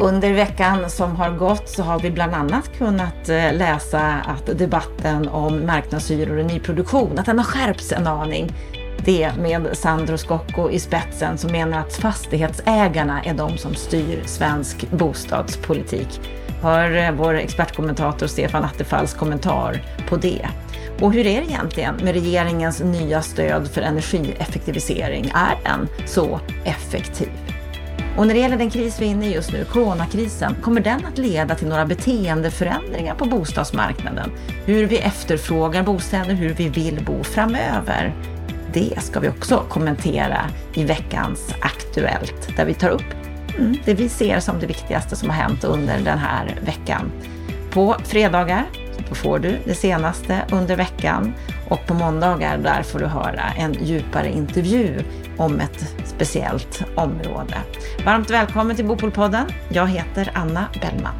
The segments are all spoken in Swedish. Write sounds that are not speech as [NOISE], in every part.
Under veckan som har gått så har vi bland annat kunnat eh, läsa att debatten om marknadshyror och nyproduktion, att den har skärpts en aning. Det med Sandro Scocco i spetsen som menar att fastighetsägarna är de som styr svensk bostadspolitik. Hör eh, vår expertkommentator Stefan Attefalls kommentar på det. Och hur är det egentligen med regeringens nya stöd för energieffektivisering? Är den så effektiv? Och när det gäller den kris vi är inne i just nu, coronakrisen, kommer den att leda till några beteendeförändringar på bostadsmarknaden? Hur vi efterfrågar bostäder, hur vi vill bo framöver? Det ska vi också kommentera i veckans Aktuellt, där vi tar upp mm, det vi ser som det viktigaste som har hänt under den här veckan. På fredagar då får du det senaste under veckan och på måndagar där får du höra en djupare intervju om ett speciellt område. Varmt välkommen till Bopolpodden. Jag heter Anna Bellman.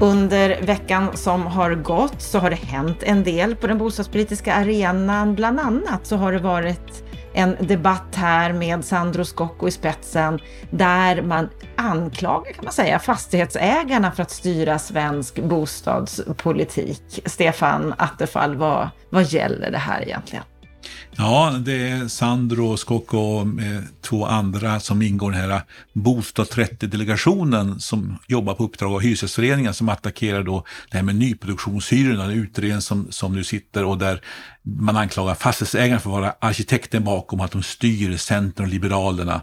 Under veckan som har gått så har det hänt en del på den bostadspolitiska arenan. Bland annat så har det varit en debatt här med Sandro Scocco i spetsen där man anklagar, kan man säga, fastighetsägarna för att styra svensk bostadspolitik. Stefan Attefall, vad, vad gäller det här egentligen? Ja, det är Sandro Skock och eh, två andra som ingår i den här eh, Bostad 30-delegationen som jobbar på uppdrag av Hyresgästföreningen som attackerar då det här med nyproduktionshyrorna, en utredning som, som nu sitter och där man anklagar fastighetsägarna för att vara arkitekten bakom att de styr Centern och Liberalerna.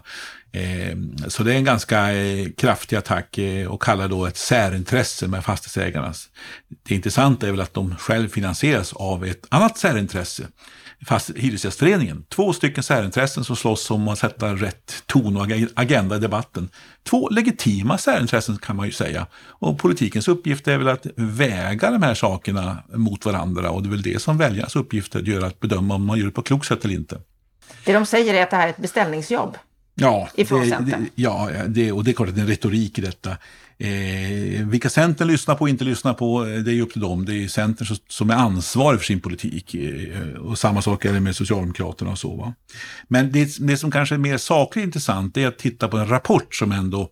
Eh, så det är en ganska eh, kraftig attack eh, och kallar då ett särintresse med fastighetsägarnas. Det intressanta är väl att de själv finansieras av ett annat särintresse fast Hyresgästföreningen. Två stycken särintressen som slåss om att sätta rätt ton och agenda i debatten. Två legitima särintressen kan man ju säga. Och politikens uppgift är väl att väga de här sakerna mot varandra och det är väl det som väljarnas uppgift är att göra, att bedöma om man gör det på klokt sätt eller inte. Det de säger är att det här är ett beställningsjobb. Ja, det, det, ja det, och det är klart att det är en retorik i detta. Eh, vilka Centern lyssnar på och inte lyssnar på, eh, det är upp till dem. Det är Centern som är ansvarig för sin politik. Eh, och samma sak är det med Socialdemokraterna och så. Va? Men det, det som kanske är mer sakligt intressant är att titta på en rapport som ändå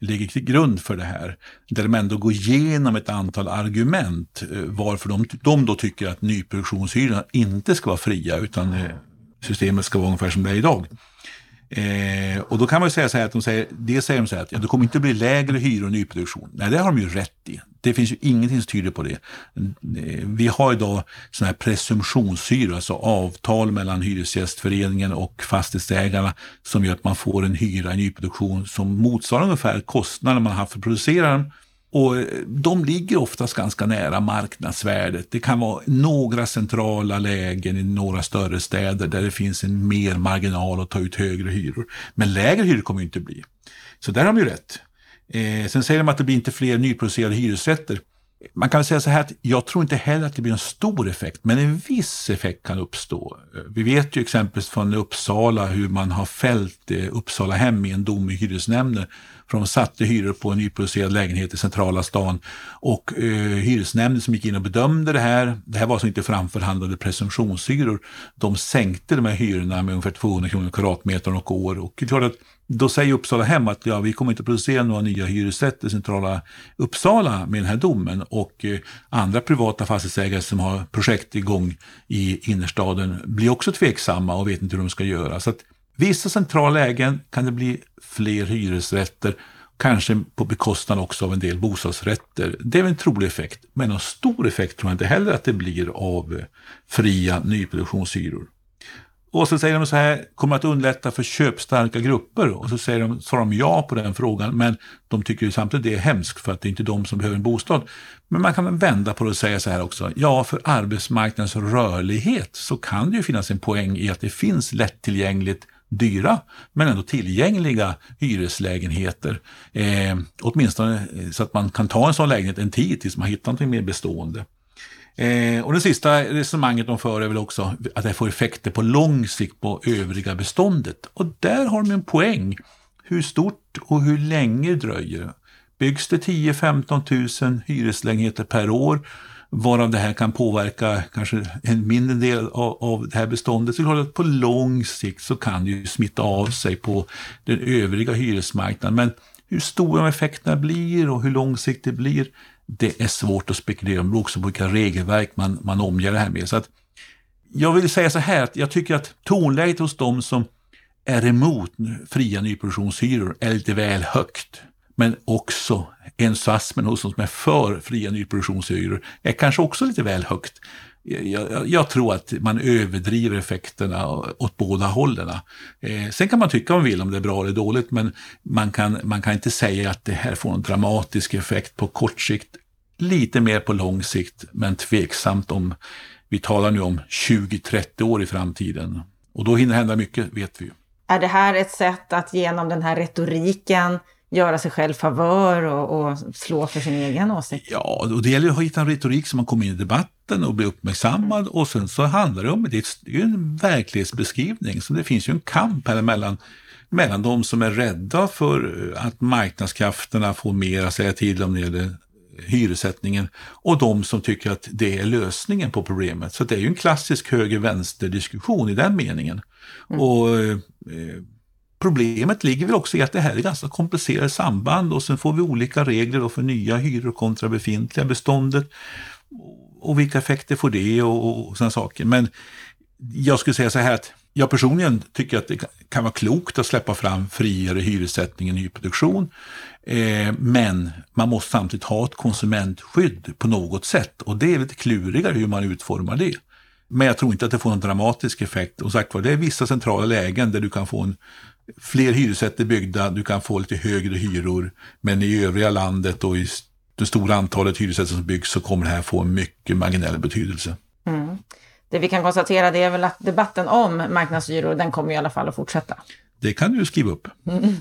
ligger till grund för det här. Där de ändå går igenom ett antal argument eh, varför de, de då tycker att nyproduktionshyrorna inte ska vara fria utan eh, systemet ska vara ungefär som det är idag. Eh, och då kan man säga så här att de säger, det säger de så här att ja, det kommer inte bli lägre hyror i nyproduktion. Nej, det har de ju rätt i. Det finns ju ingenting som tyder på det. Eh, vi har idag sådana här presumtionshyror, alltså avtal mellan Hyresgästföreningen och fastighetsägarna som gör att man får en hyra i nyproduktion som motsvarar ungefär kostnaden man har haft för att producera den och eh, de ligger oftast ganska nära marknadsvärdet. Det kan vara några centrala lägen i några större städer där det finns en mer marginal att ta ut högre hyror. Men lägre hyror kommer det inte bli. Så där har de ju rätt. Eh, sen säger de att det blir inte fler nyproducerade hyresrätter. Man kan säga så här att jag tror inte heller att det blir en stor effekt, men en viss effekt kan uppstå. Vi vet ju exempelvis från Uppsala hur man har fällt eh, Uppsala hem i en dom i hyresnämnden för de satte hyror på en nyproducerad lägenhet i centrala stan. Och eh, hyresnämnden som gick in och bedömde det här, det här var alltså inte framförhandlade presumtionshyror, de sänkte de här hyrorna med ungefär 200 kronor kvadratmetern och år. Och det är klart att då säger Uppsala hem att ja, vi kommer inte att producera några nya hyresrätter i centrala Uppsala med den här domen och eh, andra privata fastighetsägare som har projekt igång i innerstaden blir också tveksamma och vet inte hur de ska göra. Så att Vissa centrala lägen kan det bli fler hyresrätter, kanske på bekostnad också av en del bostadsrätter. Det är en trolig effekt, men någon stor effekt tror jag inte heller att det blir av eh, fria nyproduktionshyror. Och så säger de så här, kommer att underlätta för köpstarka grupper? Och så säger de, svarar de ja på den frågan, men de tycker ju samtidigt det är hemskt för att det är inte de som behöver en bostad. Men man kan vända på det och säga så här också, ja för arbetsmarknadens rörlighet så kan det ju finnas en poäng i att det finns lättillgängligt dyra men ändå tillgängliga hyreslägenheter. Eh, åtminstone så att man kan ta en sån lägenhet en tid tills man hittar något mer bestående. Eh, och det sista resonemanget de för är väl också att det får effekter på lång sikt på övriga beståndet. Och där har de en poäng. Hur stort och hur länge dröjer Byggs det 10-15 000 hyreslägenheter per år varav det här kan påverka kanske en mindre del av, av det här beståndet. Så att på lång sikt så kan det ju smitta av sig på den övriga hyresmarknaden. Men hur stora effekterna blir och hur långsiktigt det blir, det är svårt att spekulera om. också på vilka regelverk man, man omger det här med. Så att jag vill säga så här att jag tycker att tonläget hos de som är emot fria nyproduktionshyror är lite väl högt. Men också entusiasmen hos de som är för fria nyproduktionshyror är kanske också lite väl högt. Eh, jag, jag, jag, tror att man överdriver effekterna åt båda hållen. Eh, sen kan man tycka man vill om det är bra eller dåligt, men man kan, man kan inte säga att det här får en dramatisk effekt på kort sikt. Lite mer på lång sikt, men tveksamt om vi talar nu om 20-30 år i framtiden. Och då hinner hända mycket, vet vi ju. Är det här ett sätt att genom den här retoriken göra sig själv favör och, och, slå för sin egen åsikt? Ja, och det gäller att hitta en retorik som man kommer in i debatten och blir uppmärksammad. Och sen så handlar det om, det är en verklighetsbeskrivning, så det finns ju en kamp här mellan mellan de som är rädda för att marknadskrafterna får mer att säga till om när det gäller hyressättningen och de som tycker att det är lösningen på problemet. Så det är ju en klassisk höger-vänster-diskussion i den meningen. Mm. Och eh, Problemet ligger väl också i att det här är ganska komplicerade samband och sen får vi olika regler för nya hyror kontra befintliga beståndet. Och vilka effekter får det och, och sådana saker. Men jag skulle säga så här att jag personligen tycker att det kan vara klokt att släppa fram friare hyressättning i nyproduktion. Eh, men man måste samtidigt ha ett konsumentskydd på något sätt och det är lite klurigare hur man utformar det. Men jag tror inte att det får någon dramatisk effekt. Och sagt det är vissa centrala lägen där du kan få en fler hyresrätter byggda, du kan få lite högre hyror. Men i övriga landet och i det stora antalet hyresrätter som byggs så kommer det här få en mycket marginell betydelse. Mm. Det vi kan konstatera det är väl att debatten om marknadshyror, den kommer i alla fall att fortsätta. Det kan du skriva upp. Mm.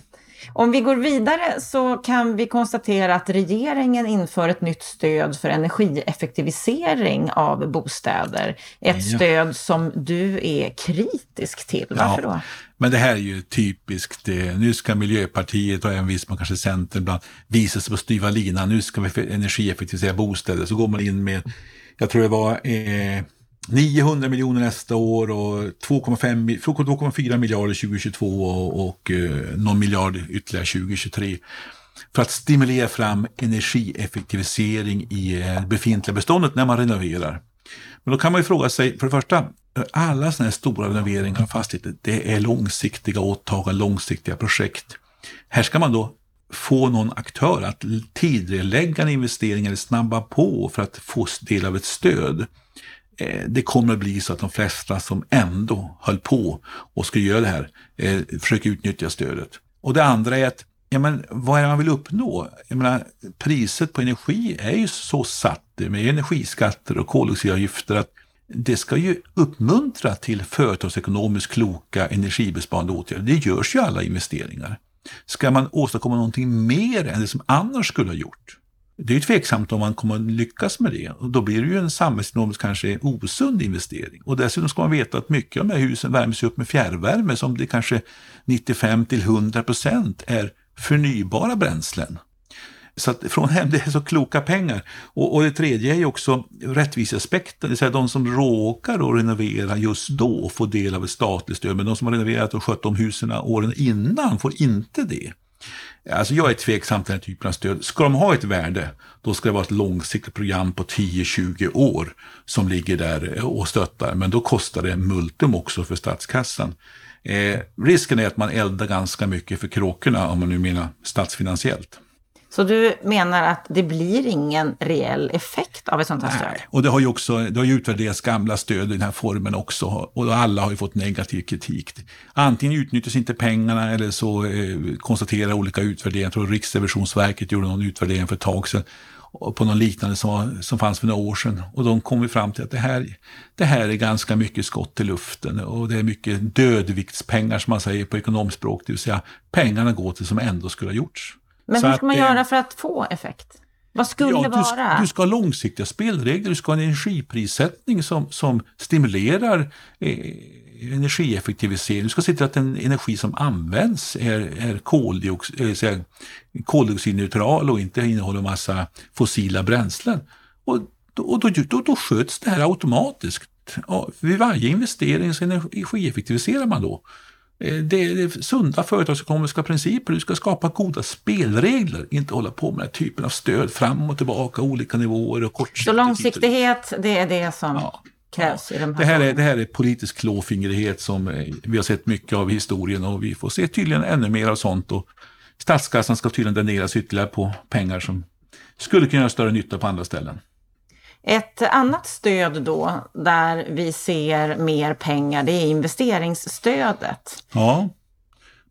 Om vi går vidare så kan vi konstatera att regeringen inför ett nytt stöd för energieffektivisering av bostäder. Ett ja. stöd som du är kritisk till. Varför ja. då? Men det här är ju typiskt. Nu ska Miljöpartiet och även viss man kanske Centern ibland visa sig på styva linan. Nu ska vi energieffektivisera bostäder. Så går man in med, jag tror det var eh, 900 miljoner nästa år och 2,4 miljarder 2022 och, och eh, någon miljard ytterligare 2023 för att stimulera fram energieffektivisering i eh, befintliga beståndet när man renoverar. Men då kan man ju fråga sig, för det första, alla sådana här stora renoveringar av fastigheter, det är långsiktiga åtaganden, långsiktiga projekt. Här ska man då få någon aktör att tidigarelägga en investering eller snabba på för att få del av ett stöd. Eh, det kommer att bli så att de flesta som ändå höll på och skulle göra det här eh, försöker utnyttja stödet. Och det andra är att ja, men vad är det man vill uppnå? Jag menar, priset på energi är ju så satt med energiskatter och koldioxidavgifter att det ska ju uppmuntra till företagsekonomiskt kloka energibesparande åtgärder. Det görs ju alla investeringar. Ska man åstadkomma någonting mer än det som annars skulle ha gjort? Det är ju tveksamt om man kommer att lyckas med det. Och då blir det ju en samhällsekonomiskt kanske osund investering. Och dessutom ska man veta att mycket av de här husen värms upp med fjärrvärme som det kanske 95 till 100 procent är förnybara bränslen. Så att från hem, [LAUGHS] det är så kloka pengar. Och, och det tredje är ju också rättviseaspekten, det vill säga de som råkar att renovera just då får del av ett statligt stöd, men de som har renoverat och skött om husen åren innan får inte det. Alltså jag är tveksam till den här typen av stöd. Ska de ha ett värde, då ska det vara ett långsiktigt program på 10-20 år som ligger där och stöttar. Men då kostar det multum också för statskassan. Eh, risken är att man eldar ganska mycket för kråkorna, om man nu menar statsfinansiellt. Så du menar att det blir ingen reell effekt av ett sånt här stöd? Nej, och det har ju också det har ju utvärderats gamla stöd i den här formen också och alla har ju fått negativ kritik. Antingen utnyttjas inte pengarna eller så eh, konstaterar olika utvärderingar, jag tror Riksrevisionsverket gjorde någon utvärdering för ett tag sedan på någon liknande som, som fanns för några år sedan. Och de kom fram till att det här, det här är ganska mycket skott i luften och det är mycket dödviktspengar som man säger på ekonomspråk, det vill säga pengarna går till som ändå skulle ha gjorts. Men hur ska man göra för att få effekt? Vad skulle ja, det vara? Du, du, ska ha långsiktiga spelregler, du ska ha en energiprissättning som, som stimulerar eh, energieffektivisering. Du ska se till att den energi som används är, är koldioxid, äh, koldioxidneutral och inte innehåller massa fossila bränslen. Och och då, då, då sköts det här automatiskt. Vid varje investering så energieffektiviserar man då. Eh, det är sunda företagsekonomiska principer. Du ska skapa goda spelregler, inte hålla på med den här typen av stöd fram och tillbaka, olika nivåer och kortsiktigt. Så långsiktighet, det är det som ja. krävs i de här det här, är, det här är politisk klåfingrighet som eh, vi har sett mycket av i historien och vi får se tydligen ännu mer av sånt. Och statskassan ska tydligen dräneras ytterligare på pengar som skulle kunna göra större nytta på andra ställen. Ett annat stöd då, där vi ser mer pengar, det är investeringsstödet. Ja,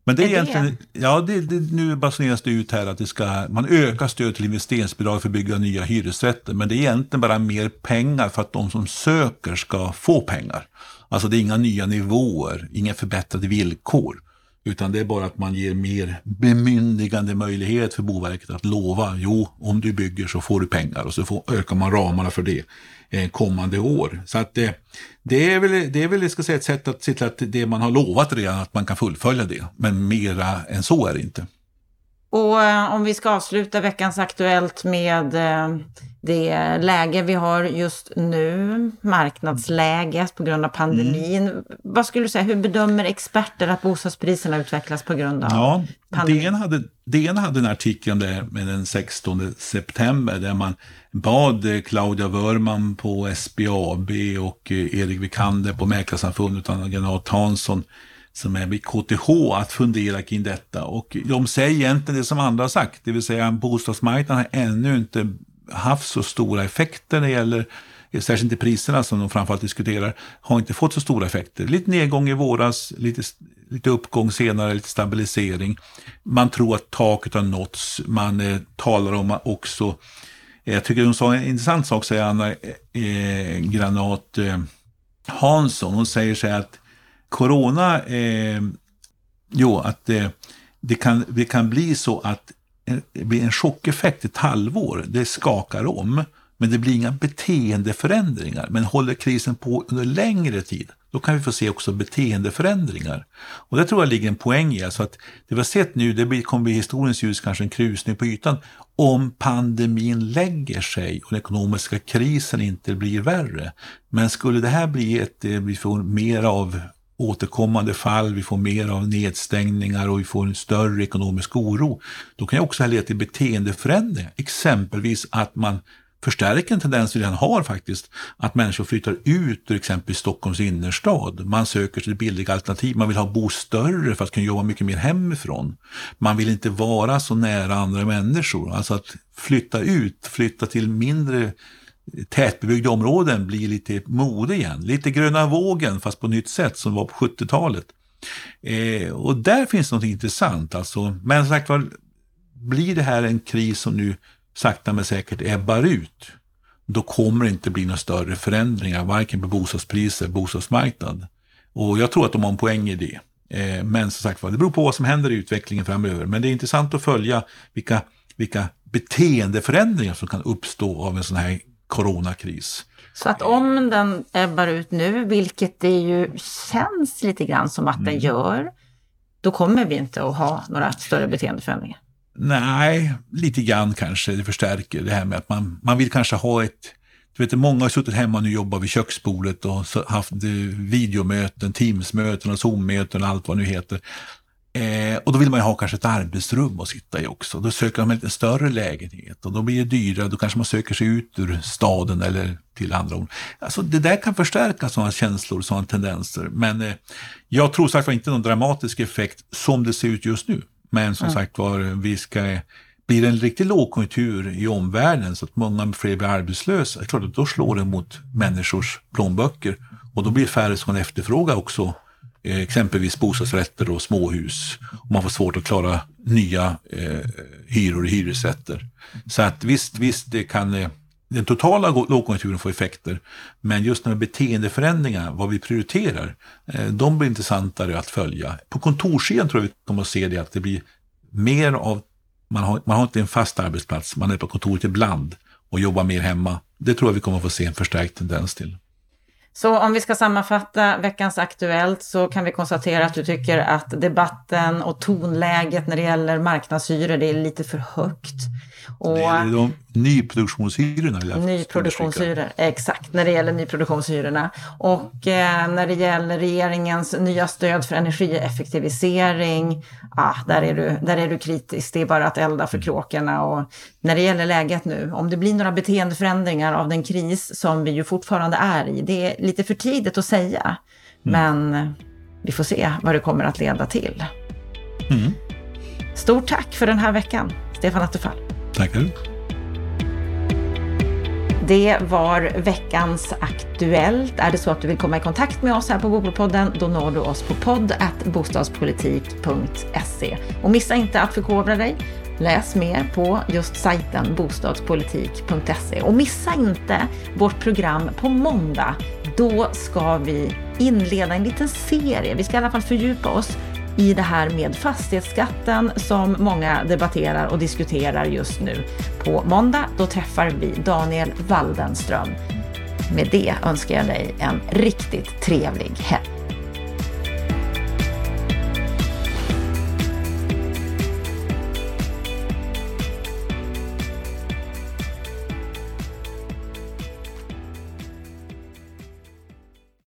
men det är, är egentligen, det? ja, det, det, nu basuneras det ut här att det ska, man ökar stöd till investeringsbidrag för att bygga nya hyresrätter, men det är egentligen bara mer pengar för att de som söker ska få pengar. Alltså det är inga nya nivåer, inga förbättrade villkor. Utan det är bara att man ger mer bemyndigande möjlighet för Boverket att lova, jo, om du bygger så får du pengar och så får, ökar man ramarna för det eh, kommande år. Så att eh, det är väl, det är väl ska säga, ett sätt att se till att det man har lovat redan, att man kan fullfölja det. Men mera än så är det inte. Och eh, om vi ska avsluta veckans Aktuellt med eh, det läge vi har just nu, marknadsläget på grund av pandemin. Mm. Vad skulle du säga, hur bedömer experter att bostadspriserna utvecklas på grund av ja, pandemin? DN hade, DN hade en artikel om det med den 16 september där man bad Claudia Wörman på SBAB och eh, Erik Vikander på Mäklarsamfundet och Anna Hansson som är vid KTH att fundera kring detta. Och de säger egentligen det som andra har sagt, det vill säga bostadsmarknaden har ännu inte haft så stora effekter när det gäller särskilt inte priserna som de framförallt diskuterar, har inte fått så stora effekter. Lite nedgång i våras, lite, lite uppgång senare, lite stabilisering. Man tror att taket har nåtts. Man eh, talar om också, eh, jag tycker hon sa en intressant sak, säger Anna eh, eh Granat eh, Hansson. Hon säger så här att corona, eh, jo, att eh, det, kan, det kan bli så att eh, det blir en chockeffekt ett halvår, det skakar om. Men det blir inga beteendeförändringar. Men håller krisen på under längre tid, då kan vi få se också beteendeförändringar. Och det tror jag ligger en poäng i. Alltså att det vi har sett nu, det kommer bli historiens ljus kanske en krusning på ytan. Om pandemin lägger sig och den ekonomiska krisen inte blir värre. Men skulle det här bli ett, eh, vi får mer av återkommande fall, vi får mer av nedstängningar och vi får en större ekonomisk oro. Då kan det också leda till beteendeförändringar, exempelvis att man förstärker en tendens vi redan har faktiskt, att människor flyttar ut ur exempelvis Stockholms innerstad. Man söker sig billiga alternativ, man vill ha bo större för att kunna jobba mycket mer hemifrån. Man vill inte vara så nära andra människor, alltså att flytta ut, flytta till mindre tätbebyggda områden blir lite mode igen. Lite gröna vågen fast på nytt sätt som var på 70-talet. Eh, och där finns något intressant alltså. Men som sagt var, blir det här en kris som nu sakta men säkert ebbar ut, då kommer det inte bli några större förändringar, varken på bostadspriser eller bostadsmarknad. Och jag tror att de har en poäng i det. Eh, men som sagt var, det beror på vad som händer i utvecklingen framöver. Men det är intressant att följa vilka, vilka beteendeförändringar som kan uppstå av en sån här coronakris. Så att om den ebbar ut nu, vilket det ju känns lite grann som att mm. den gör, då kommer vi inte att ha några större beteendeförändringar. Nej, lite grann kanske det förstärker det här med att man, man vill kanske ha ett du vet, många har suttit hemma och nu jobbar vid köksbordet och haft videomöten, Teamsmöten och Zoom-möten och allt vad det nu heter. Eh, och då vill man ju ha kanske ett arbetsrum att sitta i också. Då söker man en lite större lägenhet och då blir det dyrare. Då kanske man söker sig ut ur staden eller till andra områden. Alltså det där kan förstärka sådana känslor, sådana tendenser. Men eh, jag tror sagt var inte någon dramatisk effekt som det ser ut just nu. Men som mm. sagt var, vi ska blir det en riktig lågkonjunktur i omvärlden så att många fler blir arbetslösa, klart att då slår det mot människors plånböcker. Och då blir det färre som efterfrågar också Eh, exempelvis bostadsrätter och småhus. Och man får svårt att klara nya eh, hyror i hyresrätter. Så att visst, visst det kan eh, den totala lågkonjunkturen få effekter. Men just de här beteendeförändringarna, vad vi prioriterar, eh, de blir intressantare att följa. På kontorssidan tror jag vi kommer att se det att det blir mer av, man har, man har inte en fast arbetsplats, man är på kontoret ibland och jobbar mer hemma. Det tror jag vi kommer att få se en förstärkt tendens till. Så om vi ska sammanfatta veckans Aktuellt så kan vi konstatera att du tycker att debatten och tonläget när det gäller marknadshyror, det är lite för högt. Och, det gäller de nyproduktionshyrorna. Nyproduktionshyror, exakt, när det gäller nyproduktionshyrorna. Och eh, när det gäller regeringens nya stöd för energieffektivisering, ah, där, är du, där är du kritisk. Det är bara att elda för kråkorna. Och när det gäller läget nu, om det blir några beteendeförändringar av den kris som vi ju fortfarande är i, det är lite för tidigt att säga. Mm. Men vi får se vad det kommer att leda till. Mm. Stort tack för den här veckan, Stefan Attefall. Tackar. Det var veckans Aktuellt. Är det så att du vill komma i kontakt med oss här på Bopolpodden, då når du oss på podd.bostadspolitik.se. Och missa inte att förkovra dig. Läs mer på just sajten bostadspolitik.se. Och missa inte vårt program på måndag. Då ska vi inleda en liten serie. Vi ska i alla fall fördjupa oss i det här med fastighetsskatten som många debatterar och diskuterar just nu. På måndag då träffar vi Daniel Waldenström. Med det önskar jag dig en riktigt trevlig helg.